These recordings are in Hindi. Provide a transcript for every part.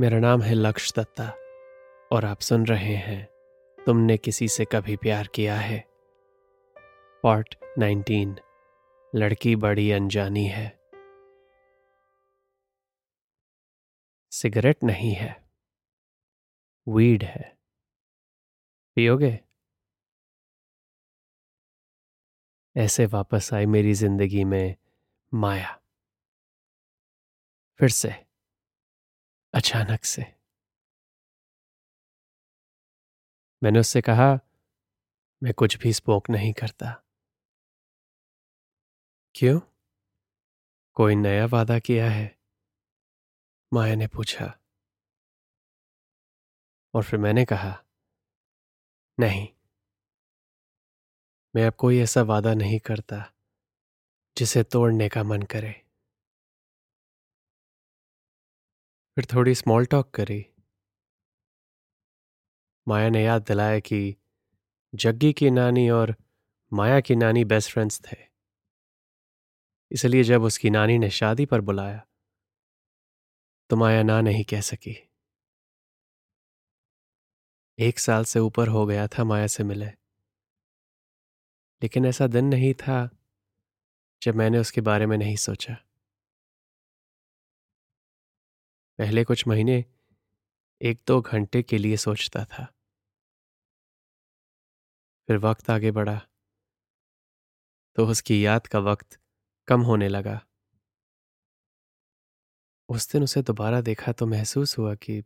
मेरा नाम है लक्ष्य दत्ता और आप सुन रहे हैं, तुमने किसी से कभी प्यार किया है? पार्ट 19 लड़की बड़ी अनजानी है। सिगरेट नहीं है। वीड है। पियोगे? ऐसे वापस आई मेरी ज़िंदगी में माया। फिर से। अचानक से। मैंने उससे कहा, मैं कुछ भी स्पोक नहीं करता। क्यों? कोई नया वादा किया है? माया ने पूछा। और फिर मैंने कहा, नहीं। मैं अब कोई ऐसा वादा नहीं करता, जिसे तोड़ने का मन करे। फिर थोड़ी स्मॉल टॉक करी। माया ने याद दिलाया कि जग्गी की नानी और माया की नानी बेस्ट फ्रेंड्स थे। इसलिए जब उसकी नानी ने शादी पर बुलाया तो माया ना नहीं कह सकी। एक साल से ऊपर हो गया था माया से मिले। लेकिन ऐसा दिन नहीं था जब मैंने उसके बारे में नहीं सोचा। पहले कुछ महीने एक दो घंटे के लिए सोचता था। फिर वक्त आगे बढ़ा। तो उसकी याद का वक्त कम होने लगा। उस दिन उसे दोबारा देखा तो महसूस हुआ कि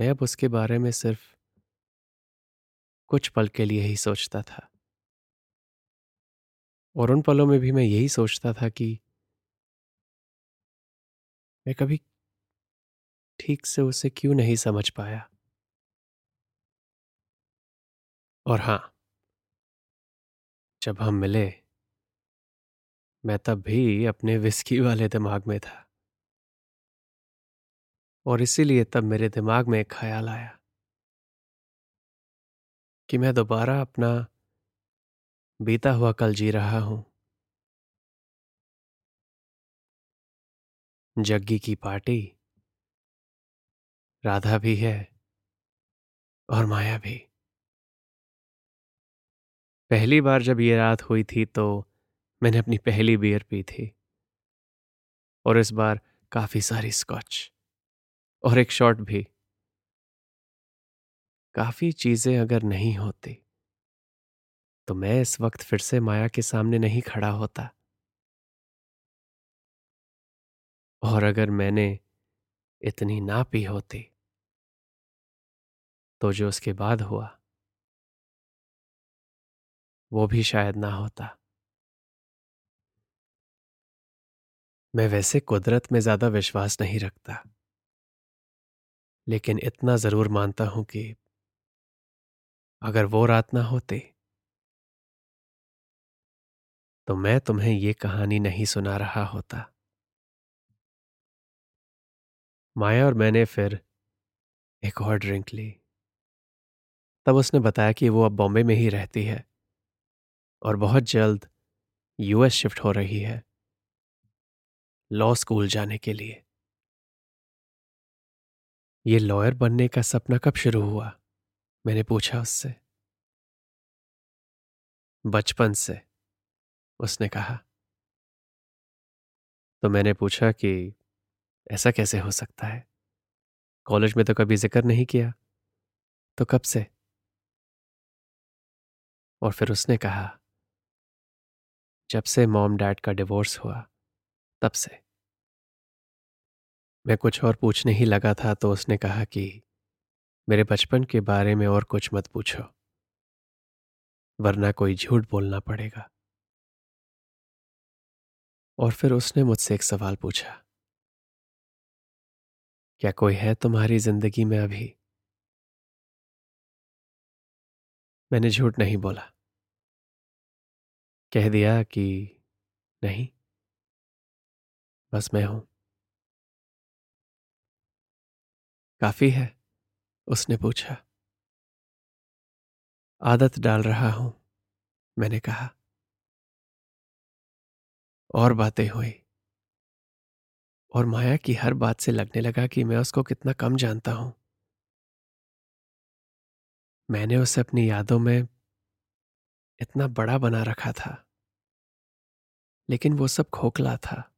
मैं अब उसके बारे में सिर्फ़ कुछ पल के लिए ही सोचता था। और उन पलों में भी मैं यही सोचता था कि मैं कभी ठीक से उसे क्यों नहीं समझ पाया? और हाँ। जब हम मिले, मैं तब भी अपने विस्की वाले दिमाग में था। और इसीलिए तब मेरे दिमाग में एक ख्याल आया। कि मैं दोबारा अपना बीता हुआ कल जी रहा हूँ। जग्गी की पार्टी। राधा भी है और माया भी। पहली बार जब ये रात हुई थी तो मैंने अपनी पहली बियर पी थी। और इस बार काफ़ी सारी स्कॉच और एक शॉट भी। काफ़ी चीज़ें अगर नहीं होती तो मैं इस वक्त फिर से माया के सामने नहीं खड़ा होता। और अगर मैंने इतनी ना पी होती तो जो उसके बाद हुआ, वो भी शायद ना होता। मैं वैसे कुदरत में ज़्यादा विश्वास नहीं रखता, लेकिन इतना ज़रूर मानता हूँ कि अगर वो रात ना होती तो मैं तुम्हें ये कहानी नहीं सुना रहा होता। माया और मैंने फिर एक और ड्रिंक ली। तब उसने बताया कि वो अब बॉम्बे में ही रहती है और बहुत जल्द यूएस शिफ्ट हो रही है लॉ स्कूल जाने के लिए। ये लॉयर बनने का सपना कब शुरू हुआ? मैंने पूछा उससे। बचपन से, उसने कहा। तो मैंने पूछा कि ऐसा कैसे हो सकता है? कॉलेज में तो कभी ज़िक्र नहीं किया। तो कब से? और फिर उसने कहा, जब से मॉम डैड का डिवोर्स हुआ, तब से। मैं कुछ और पूछने ही लगा था तो उसने कहा कि, मेरे बचपन के बारे में और कुछ मत पूछो, वरना कोई झूठ बोलना पड़ेगा। और फिर उसने मुझसे एक सवाल पूछा क्या कोई है तुम्हारी ज़िंदगी में अभी? मैंने झूठ नहीं बोला। कह दिया कि नहीं। बस मैं हूँ। काफ़ी है, उसने पूछा। आदत डाल रहा हूँ, मैंने कहा। और बातें हुई। और माया की हर बात से लगने लगा कि मैं उसको कितना कम जानता हूँ। मैंने उसे अपनी यादों में इतना बड़ा बना रखा था। लेकिन वो सब खोखला था।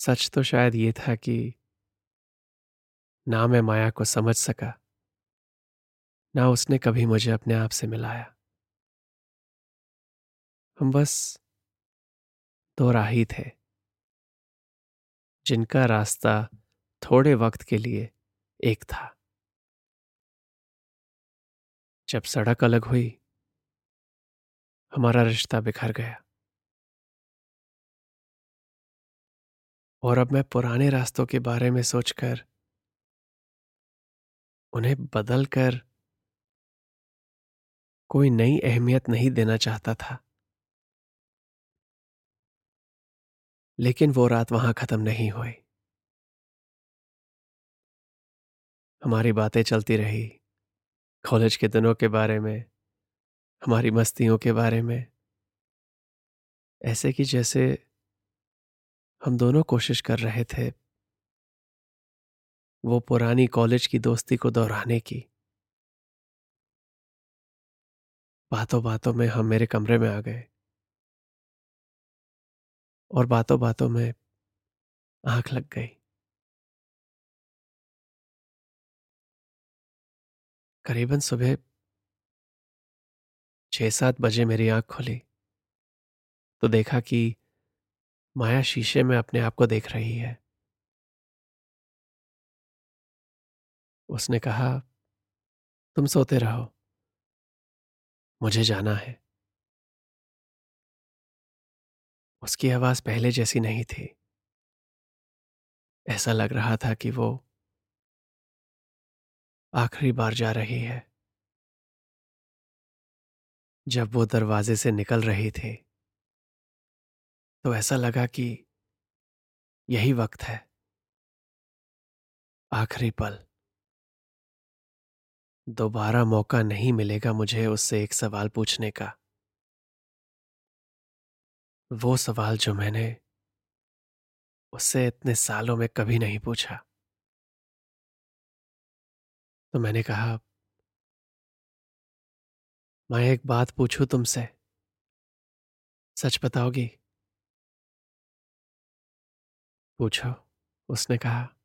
सच तो शायद ये था कि ना मैं माया को समझ सका, ना उसने कभी मुझे अपने आप से मिलाया। हम बस दो राही थे, जिनका रास्ता थोड़े वक्त के लिए एक था। जब सड़क अलग हुई, हमारा रिश्ता बिखर गया। और अब मैं पुराने रास्तों के बारे में सोचकर, उन्हें बदल कर कोई नई अहमियत नहीं देना चाहता था। लेकिन वो रात वहाँ खत्म नहीं हुई। हमारी बातें चलती रही, कॉलेज के दिनों के बारे में, हमारी मस्तियों के बारे में, ऐसे कि जैसे हम दोनों कोशिश कर रहे थे वो पुरानी कॉलेज की दोस्ती को दोहराने की। बातों बातों में हम मेरे कमरे में आ गए। और बातों बातों में आँख लग गई। करीबन सुबह छह सात बजे मेरी आँख खुली। तो देखा कि माया शीशे में अपने आप को देख रही है। उसने कहा, तुम सोते रहो। मुझे जाना है। उसकी आवाज़ पहले जैसी नहीं थी। ऐसा लग रहा था कि वो आखिरी बार जा रही है। जब वो दरवाजे से निकल रही थी। तो ऐसा लगा कि यही वक्त है। आखिरी पल। दोबारा मौका नहीं मिलेगा मुझे उससे एक सवाल पूछने का। वो सवाल जो मैंने उससे इतने सालों में कभी नहीं पूछा। तो मैंने कहा, मैं एक बात पूछूँ तुमसे। सच बताओगी? पूछो, उसने कहा।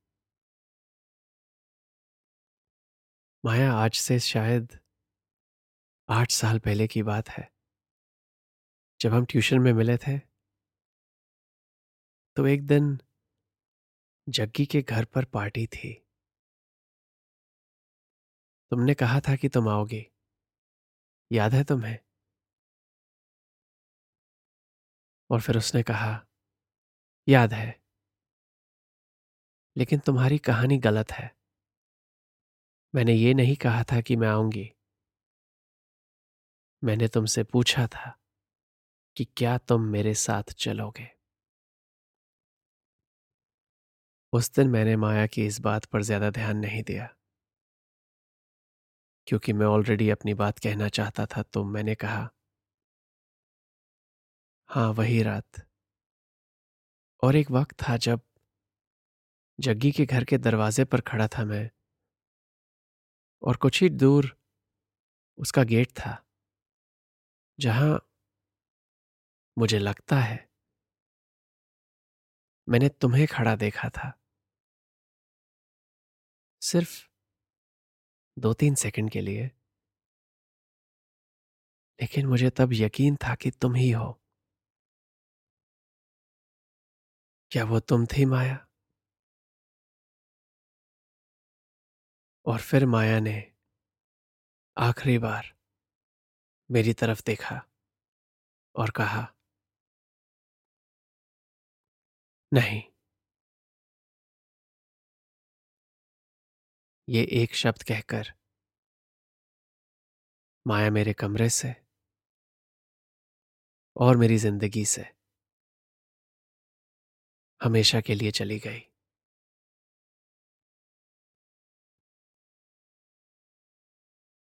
माया, आज से शायद आठ साल पहले की बात है। जब हम ट्यूशन में मिले थे तो एक दिन जग्गी के घर पर पार्टी थी। तुमने कहा था कि तुम आओगे। याद है तुम्हें? और फिर उसने कहा, याद है। लेकिन तुम्हारी कहानी गलत है। मैंने ये नहीं कहा था कि मैं आऊँगी। मैंने तुमसे पूछा था कि क्या तुम मेरे साथ चलोगे। उस दिन मैंने माया की इस बात पर ज़्यादा ध्यान नहीं दिया। क्योंकि मैं ऑलरेडी अपनी बात कहना चाहता था तो मैंने कहा हाँ वही रात। और एक वक्त था जब जग्गी के घर के दरवाजे पर खड़ा था मैं। और कुछ ही दूर उसका गेट था, जहाँ मुझे लगता है मैंने तुम्हें खड़ा देखा था। सिर्फ़ दो तीन सेकंड के लिए। लेकिन मुझे तब यकीन था कि तुम ही हो। क्या वो तुम थी माया? और फिर माया ने आखिरी बार मेरी तरफ़ देखा और कहा, नहीं। ये एक शब्द कहकर माया मेरे कमरे से और मेरी ज़िंदगी से हमेशा के लिए चली गई।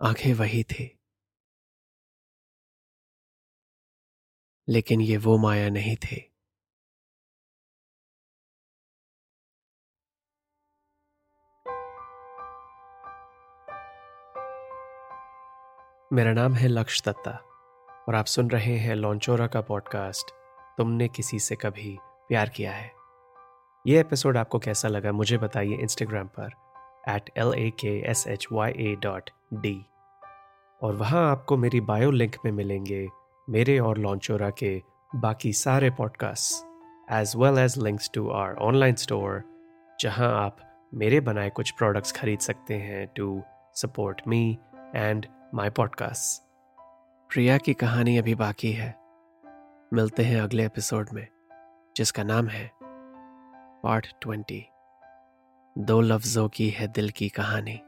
आँखें वही थी। लेकिन ये वो माया नहीं थी। मेरा नाम है लक्ष दत्ता और आप सुन रहे हैं लॉन्चोरा का पॉडकास्ट। तुमने किसी से कभी प्यार किया है? ये एपिसोड आपको कैसा लगा मुझे बताइए इंस्टाग्राम पर at L A K S H Y A dot D. और वहाँ आपको मेरी बायो लिंक में मिलेंगे मेरे और लॉन्चोरा के बाकी सारे podcast as well as links to our online store जहाँ आप मेरे बनाए कुछ प्रोडक्ट्स खरीद सकते हैं to support me and my podcast Priya की कहानी अभी बाकी है। मिलते हैं अगले एपिसोड में, जिसका नाम है पार्ट ट्वेंटी दो लफ्जों की है दिल की कहानी।